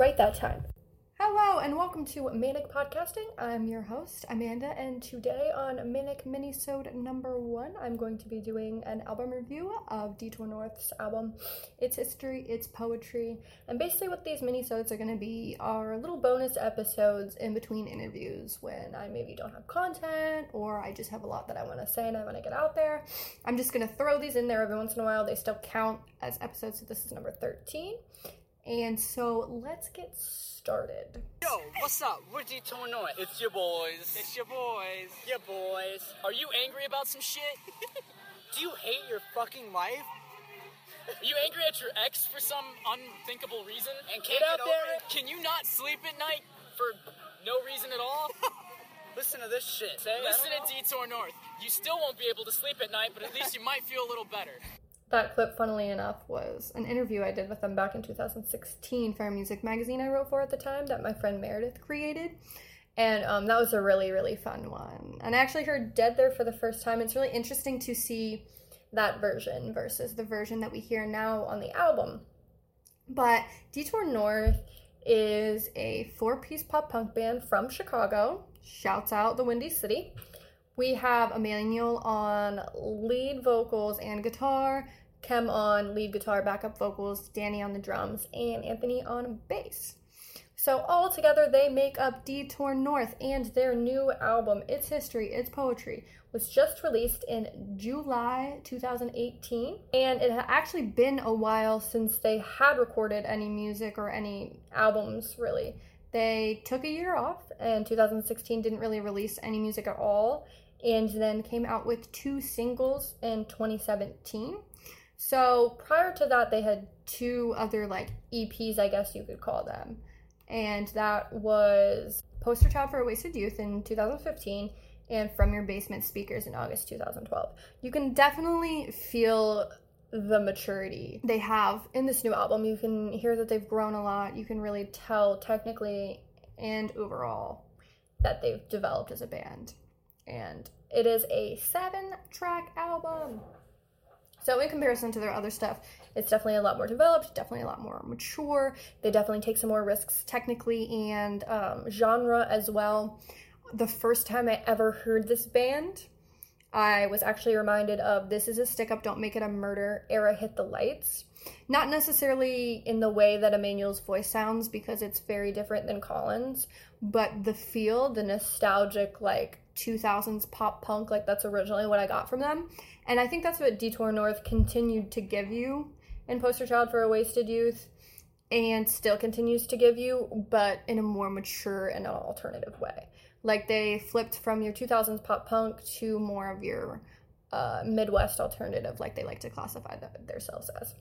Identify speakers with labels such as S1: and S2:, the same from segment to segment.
S1: Right that time. Hello and welcome to Manic Podcasting. I'm your host, Amanda, and today on Manic Minisode number one, I'm going to be doing an album review of Detour North's album, Its History, Its Poetry. And basically what these minisodes are going to be are little bonus episodes in between interviews when I maybe don't have content or I just have a lot that I want to say and I want to get out there. I'm just going to throw these in there every once in a while. They still count as episodes, so this is number 13. And so let's get started started.
S2: Yo, what's up? We're Detour North.
S3: It's your boys.
S2: It's your boys.
S3: Your boys.
S2: Are you angry about some shit?
S3: Do you hate your fucking life?
S2: Are you angry at your ex for some unthinkable reason?
S3: And can't get out there?
S2: Can you not sleep at night for no reason at all?
S3: Listen to this shit.
S2: Say, Listen to Detour North. You still won't be able to sleep at night, but at least you might feel a little better.
S1: That clip, funnily enough, was an interview I did with them back in 2016 for a music magazine I wrote for at the time that my friend Meredith created. And um, that was a really, really fun one. And I actually heard Dead there for the first time. It's really interesting to see that version versus the version that we hear now on the album. But Detour North is a four piece pop punk band from Chicago. Shouts out the Windy City. We have Emmanuel on lead vocals and guitar, Kem on lead guitar, backup vocals, Danny on the drums, and Anthony on bass. So all together they make up Detour North and their new album, Its History, Its Poetry, was just released in July 2018 and it had actually been a while since they had recorded any music or any albums really. They took a year off and 2016 didn't really release any music at all and then came out with two singles in 2017. So prior to that, they had two other like EPs, I guess you could call them. And that was Poster Child for a Wasted Youth in 2015 and From Your Basement Speakers in August 2012. You can definitely feel the maturity they have in this new album. You can hear that they've grown a lot. You can really tell technically and overall that they've developed as a band. And it is a seven track album. So, in comparison to their other stuff, it's definitely a lot more developed, definitely a lot more mature. They definitely take some more risks technically and um, genre as well. The first time I ever heard this band, I was actually reminded of This is a Stick Up, Don't Make It a Murder era Hit the Lights. Not necessarily in the way that Emmanuel's voice sounds because it's very different than Colin's, but the feel, the nostalgic, like 2000s pop punk, like that's originally what I got from them. And I think that's what Detour North continued to give you in Poster Child for a Wasted Youth and still continues to give you, but in a more mature and an alternative way. Like they flipped from your 2000s pop punk to more of your uh, Midwest alternative, like they like to classify themselves as.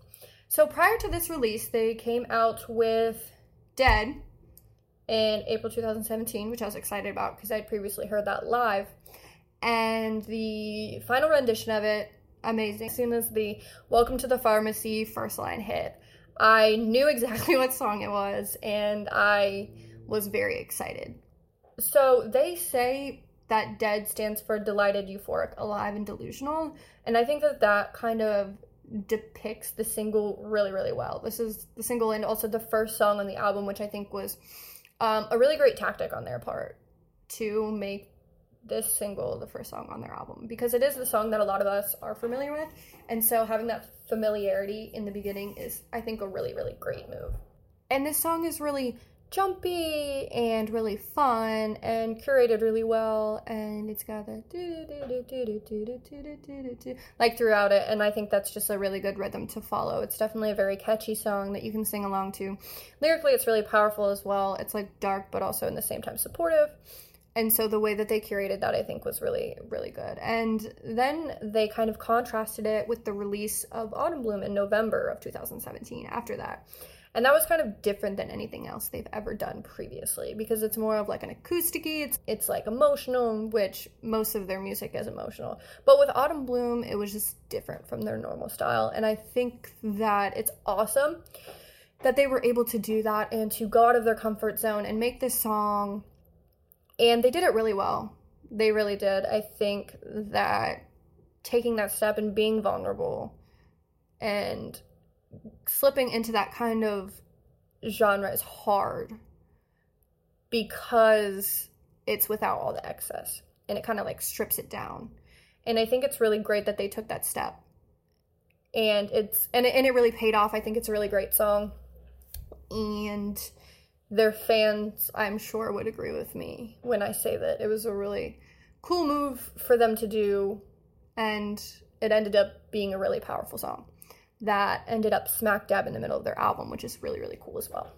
S1: So prior to this release, they came out with Dead, in April 2017, which I was excited about because I'd previously heard that live. And the final rendition of it, amazing. As soon as the Welcome to the Pharmacy first line hit, I knew exactly what song it was and I was very excited. So they say that DEAD stands for delighted, euphoric, alive, and delusional. And I think that that kind of depicts the single really, really well. This is the single and also the first song on the album, which I think was um, a really great tactic on their part to make this single the first song on their album because it is the song that a lot of us are familiar with. And so having that familiarity in the beginning is, I think, a really, really great move. And this song is really jumpy and really fun and curated really well and it's got the like throughout it and I think that's just a really good rhythm to follow. It's definitely a very catchy song that you can sing along to. Lyrically it's really powerful as well. It's like dark but also in the same time supportive. And so the way that they curated that I think was really really good. And then they kind of contrasted it with the release of Autumn Bloom in November of 2017 after that and that was kind of different than anything else they've ever done previously because it's more of like an acoustic it's it's like emotional which most of their music is emotional. But with autumn bloom it was just different from their normal style and i think that it's awesome that they were able to do that and to go out of their comfort zone and make this song and they did it really well. They really did. I think that taking that step and being vulnerable and slipping into that kind of genre is hard because it's without all the excess and it kind of like strips it down. And I think it's really great that they took that step. And it's and it, and it really paid off. I think it's a really great song. And their fans, I'm sure, would agree with me when I say that it was a really cool move for them to do and it ended up being a really powerful song that ended up smack dab in the middle of their album, which is really, really cool as well.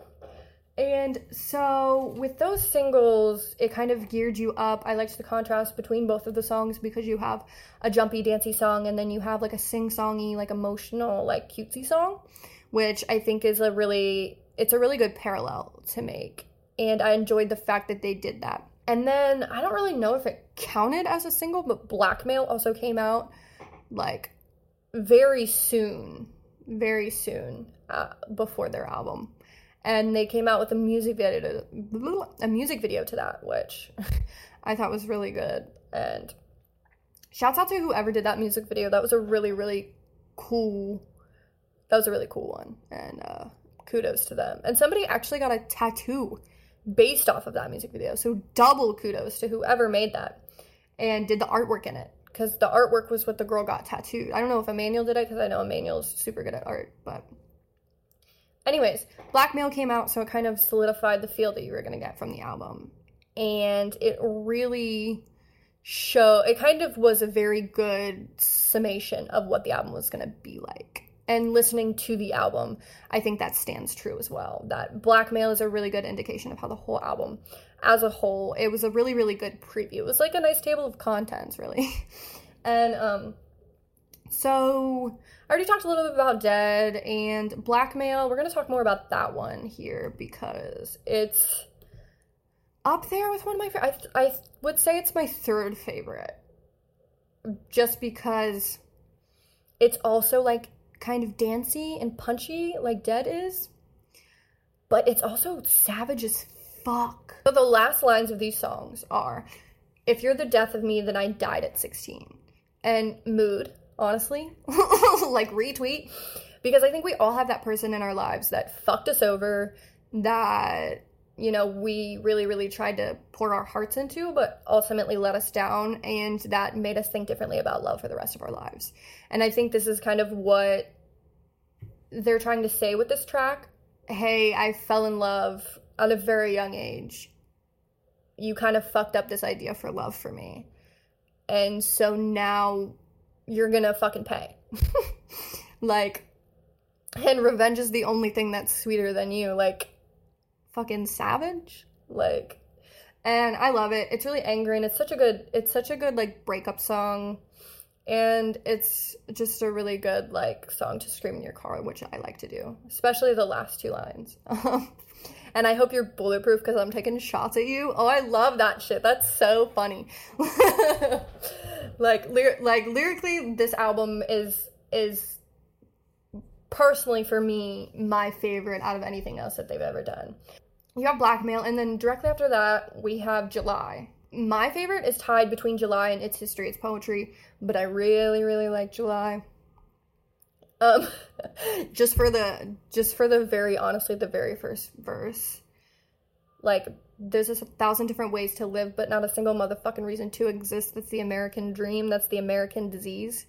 S1: And so with those singles, it kind of geared you up. I liked the contrast between both of the songs because you have a jumpy, dancey song and then you have like a sing-songy, like emotional, like cutesy song, which I think is a really it's a really good parallel to make. And I enjoyed the fact that they did that. And then I don't really know if it counted as a single, but Blackmail also came out like very soon, very soon uh, before their album, and they came out with a music video, a music video to that, which I thought was really good. And shouts out to whoever did that music video. That was a really, really cool. That was a really cool one, and uh, kudos to them. And somebody actually got a tattoo based off of that music video, so double kudos to whoever made that and did the artwork in it because the artwork was what the girl got tattooed. I don't know if Emmanuel did it because I know Emmanuel's super good at art, but anyways, Blackmail came out, so it kind of solidified the feel that you were gonna get from the album, and it really show it kind of was a very good summation of what the album was gonna be like. And listening to the album, I think that stands true as well. That Blackmail is a really good indication of how the whole album as a whole, it was a really, really good preview. It was like a nice table of contents, really. and um, so I already talked a little bit about Dead and Blackmail. We're going to talk more about that one here because it's up there with one of my favorite. I, I would say it's my third favorite just because it's also like kind of dancey and punchy like Dead is, but it's also savage as fuck. So the last lines of these songs are If you're the death of me, then I died at 16. And mood, honestly, like retweet. Because I think we all have that person in our lives that fucked us over, that, you know, we really, really tried to pour our hearts into, but ultimately let us down. And that made us think differently about love for the rest of our lives. And I think this is kind of what they're trying to say with this track. Hey, I fell in love at a very young age, you kind of fucked up this idea for love for me. And so now you're gonna fucking pay. like, and revenge is the only thing that's sweeter than you. Like, fucking savage. Like, and I love it. It's really angry and it's such a good, it's such a good, like, breakup song. And it's just a really good, like, song to scream in your car, which I like to do, especially the last two lines. and I hope you're bulletproof because I'm taking shots at you. Oh, I love that shit. That's so funny. like, ly- like lyrically, this album is is personally for me my favorite out of anything else that they've ever done. You have Blackmail, and then directly after that we have July. My favorite is tied between July and It's History, It's Poetry, but I really, really like July. Um, just for the just for the very honestly the very first verse, like there's a thousand different ways to live, but not a single motherfucking reason to exist. That's the American dream. That's the American disease.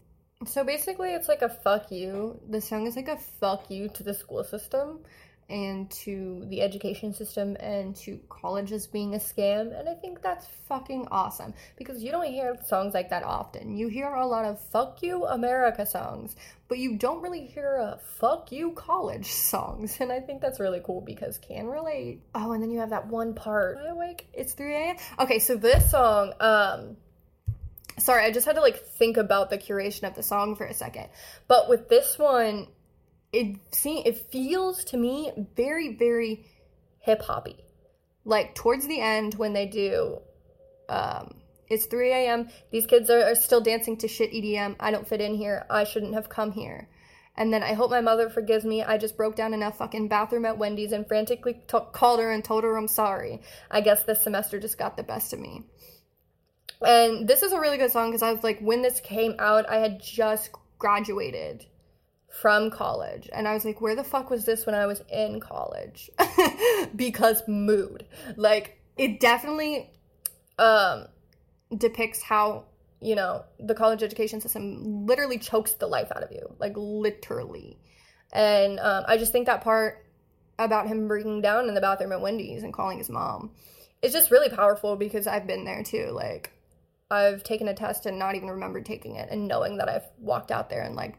S1: So basically, it's like a fuck you. The song is like a fuck you to the school system and to the education system and to colleges being a scam. And I think that's fucking awesome because you don't hear songs like that often. You hear a lot of fuck you America songs, but you don't really hear a fuck you college songs. And I think that's really cool because can relate. Oh, and then you have that one part. I awake. It's 3 a.m. Okay, so this song, um, sorry, I just had to like think about the curation of the song for a second. But with this one, it see it feels to me very very hip hoppy. Like towards the end when they do um it's 3 a.m. These kids are, are still dancing to shit EDM. I don't fit in here. I shouldn't have come here. And then I hope my mother forgives me. I just broke down in a fucking bathroom at Wendy's and frantically t- called her and told her I'm sorry. I guess this semester just got the best of me. And this is a really good song because I was like, when this came out, I had just graduated from college. And I was like, where the fuck was this when I was in college? because mood. Like, it definitely um, depicts how, you know, the college education system literally chokes the life out of you. Like, literally. And um, I just think that part about him breaking down in the bathroom at Wendy's and calling his mom is just really powerful because I've been there too. Like, I've taken a test and not even remembered taking it, and knowing that I've walked out there and like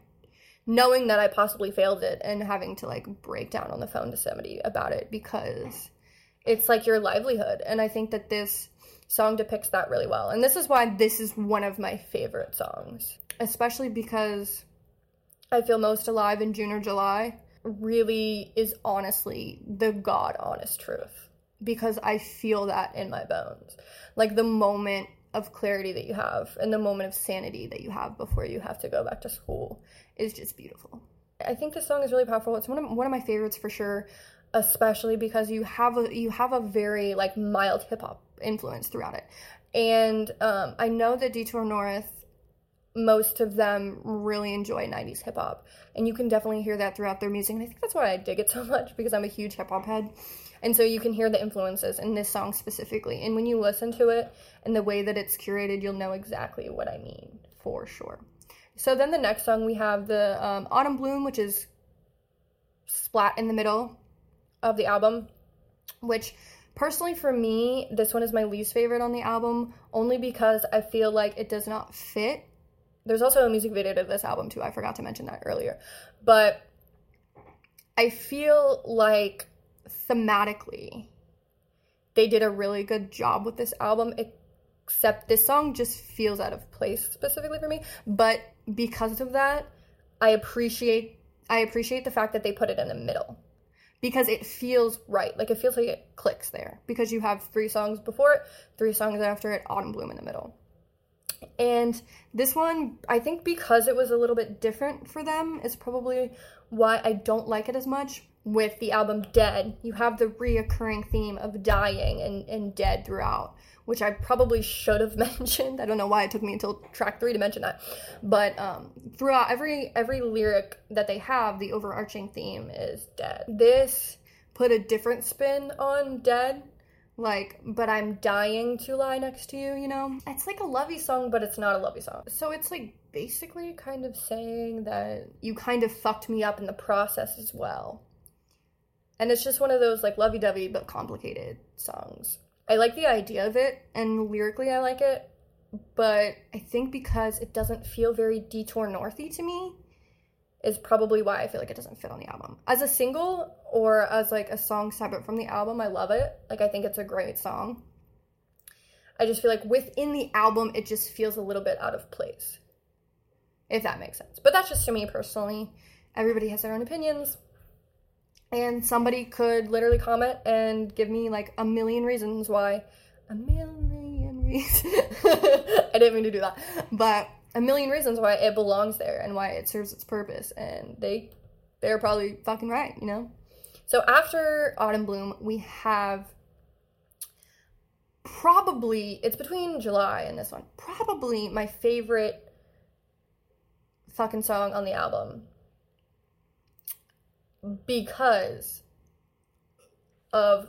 S1: knowing that I possibly failed it and having to like break down on the phone to somebody about it because it's like your livelihood. And I think that this song depicts that really well. And this is why this is one of my favorite songs, especially because I feel most alive in June or July really is honestly the God honest truth because I feel that in my bones. Like the moment of clarity that you have and the moment of sanity that you have before you have to go back to school is just beautiful. I think this song is really powerful. It's one of one of my favorites for sure, especially because you have a you have a very like mild hip hop influence throughout it. And um, I know that Detour North most of them really enjoy 90s hip hop. And you can definitely hear that throughout their music. And I think that's why I dig it so much because I'm a huge hip hop head. And so you can hear the influences in this song specifically. And when you listen to it and the way that it's curated, you'll know exactly what I mean for sure. So then the next song we have the um, Autumn Bloom, which is splat in the middle of the album, which personally for me, this one is my least favorite on the album only because I feel like it does not fit. There's also a music video to this album too. I forgot to mention that earlier. But I feel like thematically they did a really good job with this album except this song just feels out of place specifically for me. But because of that i appreciate i appreciate the fact that they put it in the middle. Because it feels right. Like it feels like it clicks there. Because you have three songs before it three songs after it autumn bloom in the middle. And this one i think because it was a little bit different for them is probably why i don't like it as much with the album Dead, you have the reoccurring theme of dying and, and dead throughout, which I probably should have mentioned. I don't know why it took me until track three to mention that. But um, throughout every every lyric that they have, the overarching theme is dead. This put a different spin on dead. Like, but I'm dying to lie next to you, you know? It's like a lovey song, but it's not a lovey song. So it's like basically kind of saying that you kind of fucked me up in the process as well and it's just one of those like lovey-dovey but complicated songs. I like the idea of it and lyrically I like it, but I think because it doesn't feel very detour northy to me is probably why I feel like it doesn't fit on the album. As a single or as like a song separate from the album, I love it. Like I think it's a great song. I just feel like within the album it just feels a little bit out of place. If that makes sense. But that's just to me personally. Everybody has their own opinions and somebody could literally comment and give me like a million reasons why. A million reasons. I didn't mean to do that. But a million reasons why it belongs there and why it serves its purpose. And they they're probably fucking right you know? So after autumn bloom we have probably it's between july and this one probably my favorite fucking song on the album because of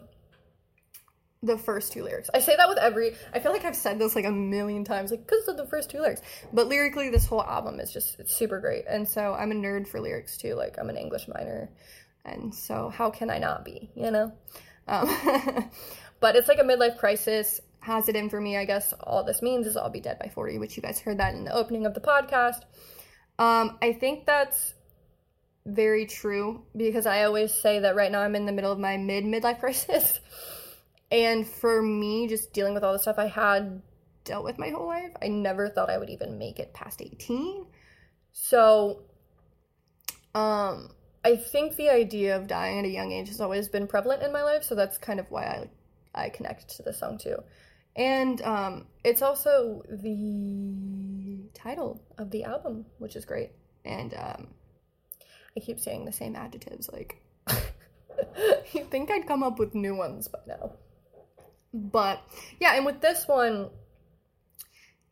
S1: the first two lyrics. I say that with every I feel like I've said this like a million times like cuz of the first two lyrics. But lyrically this whole album is just it's super great. And so I'm a nerd for lyrics too. Like I'm an English minor. And so how can I not be, you know? Um, but it's like a midlife crisis has it in for me. I guess all this means is I'll be dead by 40, which you guys heard that in the opening of the podcast. Um, I think that's very true because I always say that right now I'm in the middle of my mid midlife crisis. and for me, just dealing with all the stuff I had dealt with my whole life, I never thought I would even make it past 18. So, um, I think the idea of dying at a young age has always been prevalent in my life, so that's kind of why I I connect to this song too. And um, it's also the title of the album, which is great. And um, I keep saying the same adjectives. Like, you think I'd come up with new ones, by now. But yeah, and with this one,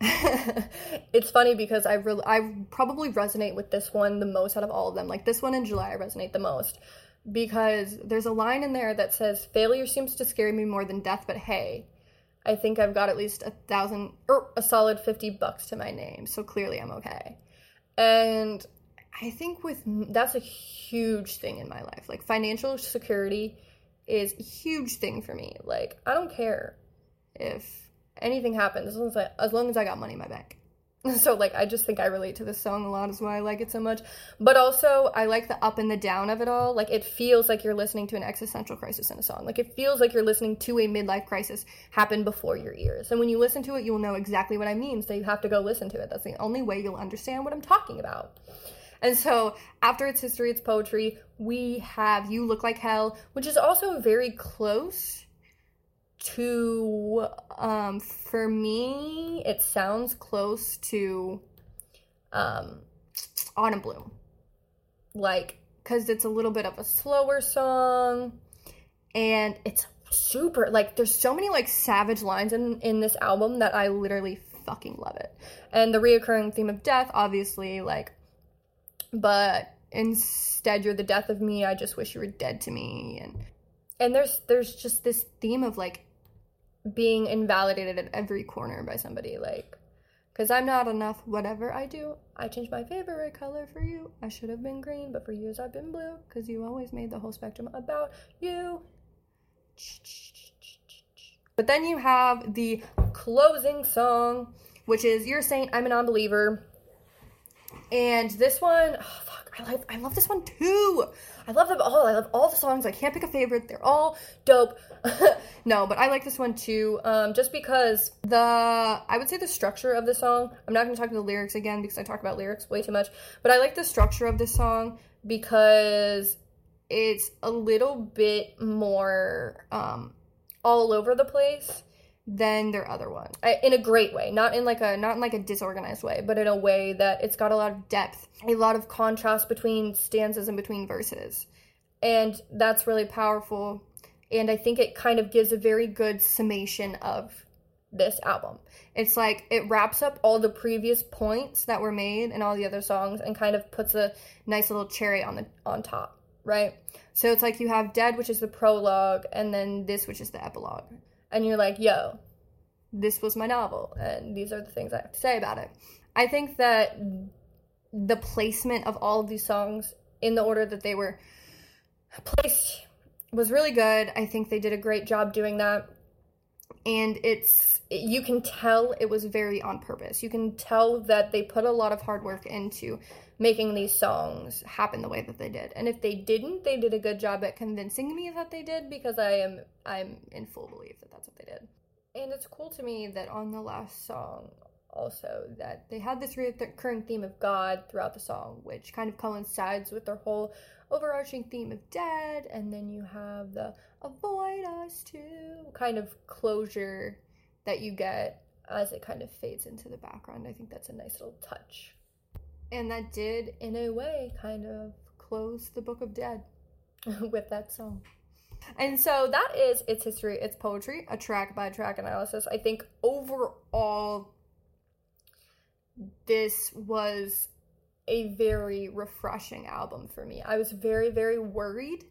S1: it's funny because I really I probably resonate with this one the most out of all of them. Like this one in July I resonate the most because there's a line in there that says failure seems to scare me more than death, but hey, I think I've got at least a thousand or a solid 50 bucks to my name, so clearly I'm okay. And I think with that's a huge thing in my life. Like financial security is a huge thing for me. Like I don't care if anything happens as long as I, as long as I got money in my bank. So like I just think I relate to this song a lot is why I like it so much. But also I like the up and the down of it all. Like it feels like you're listening to an existential crisis in a song. Like it feels like you're listening to a midlife crisis happen before your ears. And when you listen to it, you'll know exactly what I mean. So you have to go listen to it. That's the only way you'll understand what I'm talking about. And so after its history, its poetry, we have You Look Like Hell, which is also very close to um for me it sounds close to um autumn bloom. Like because it's a little bit of a slower song and it's super like there's so many like savage lines in in this album that i literally fucking love it. And the reoccurring theme of death obviously like but instead you're the death of me i just wish you were dead to me. And and there's there's just this theme of like being invalidated at every corner by somebody like because i'm not enough whatever i do i change my favorite color for you. I should have been green but for years i've been blue because you always made the whole spectrum about you. But then you have the closing song which is you're saying i'm a non-believer and this one, oh, fuck, I like I love this one too. I love them all. I love all the songs. I can't pick a favorite. They're all dope. no, but I like this one too. Um, just because the I would say the structure of the song. I'm not going to talk about the lyrics again because I talk about lyrics way too much. But I like the structure of this song because it's a little bit more um, all over the place than their other one in a great way not in like a not in like a disorganized way but in a way that it's got a lot of depth a lot of contrast between stanzas and between verses. And that's really powerful and i think it kind of gives a very good summation of this album. It's like it wraps up all the previous points that were made in all the other songs and kind of puts a nice little cherry on the on top right? So it's like you have dead which is the prologue and then this which is the epilogue and you're like, yo, this was my novel, and these are the things I have to say about it. I think that the placement of all of these songs in the order that they were placed was really good. I think they did a great job doing that. And it's, you can tell it was very on purpose. You can tell that they put a lot of hard work into making these songs happen the way that they did. And if they didn't, they did a good job at convincing me that they did because I am I'm in full belief that that's what they did. And it's cool to me that on the last song also that they had this recurring theme of God throughout the song, which kind of coincides with their whole overarching theme of dead, and then you have the avoid us too kind of closure that you get as it kind of fades into the background. I think that's a nice little touch. And that did, in a way, kind of close the Book of Dead with that song. And so that is its history, its poetry, a track by track analysis. I think overall, this was a very refreshing album for me. I was very, very worried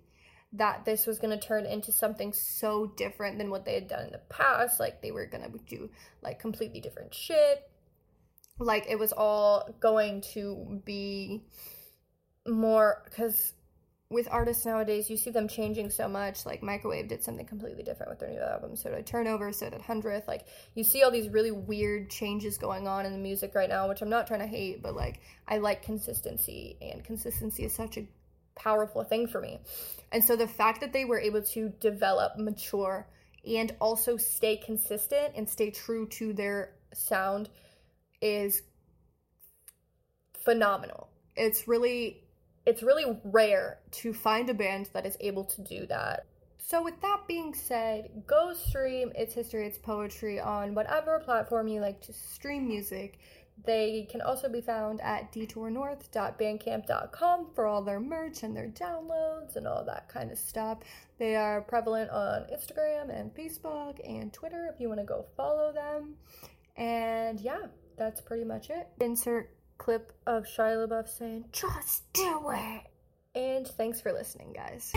S1: that this was going to turn into something so different than what they had done in the past. Like they were going to do like completely different shit like it was all going to be more because with artists nowadays you see them changing so much like microwave did something completely different with their new album so did turnover so did hundredth like you see all these really weird changes going on in the music right now which i'm not trying to hate but like i like consistency and consistency is such a powerful thing for me and so the fact that they were able to develop mature and also stay consistent and stay true to their sound is phenomenal. It's really it's really rare to find a band that is able to do that. So with that being said, go stream its history, its poetry on whatever platform you like to stream music. They can also be found at detournorth.bandcamp.com for all their merch and their downloads and all that kind of stuff. They are prevalent on Instagram and Facebook and Twitter if you want to go follow them. And yeah, that's pretty much it. Insert clip of Shia LaBeouf saying, just do it. And thanks for listening, guys.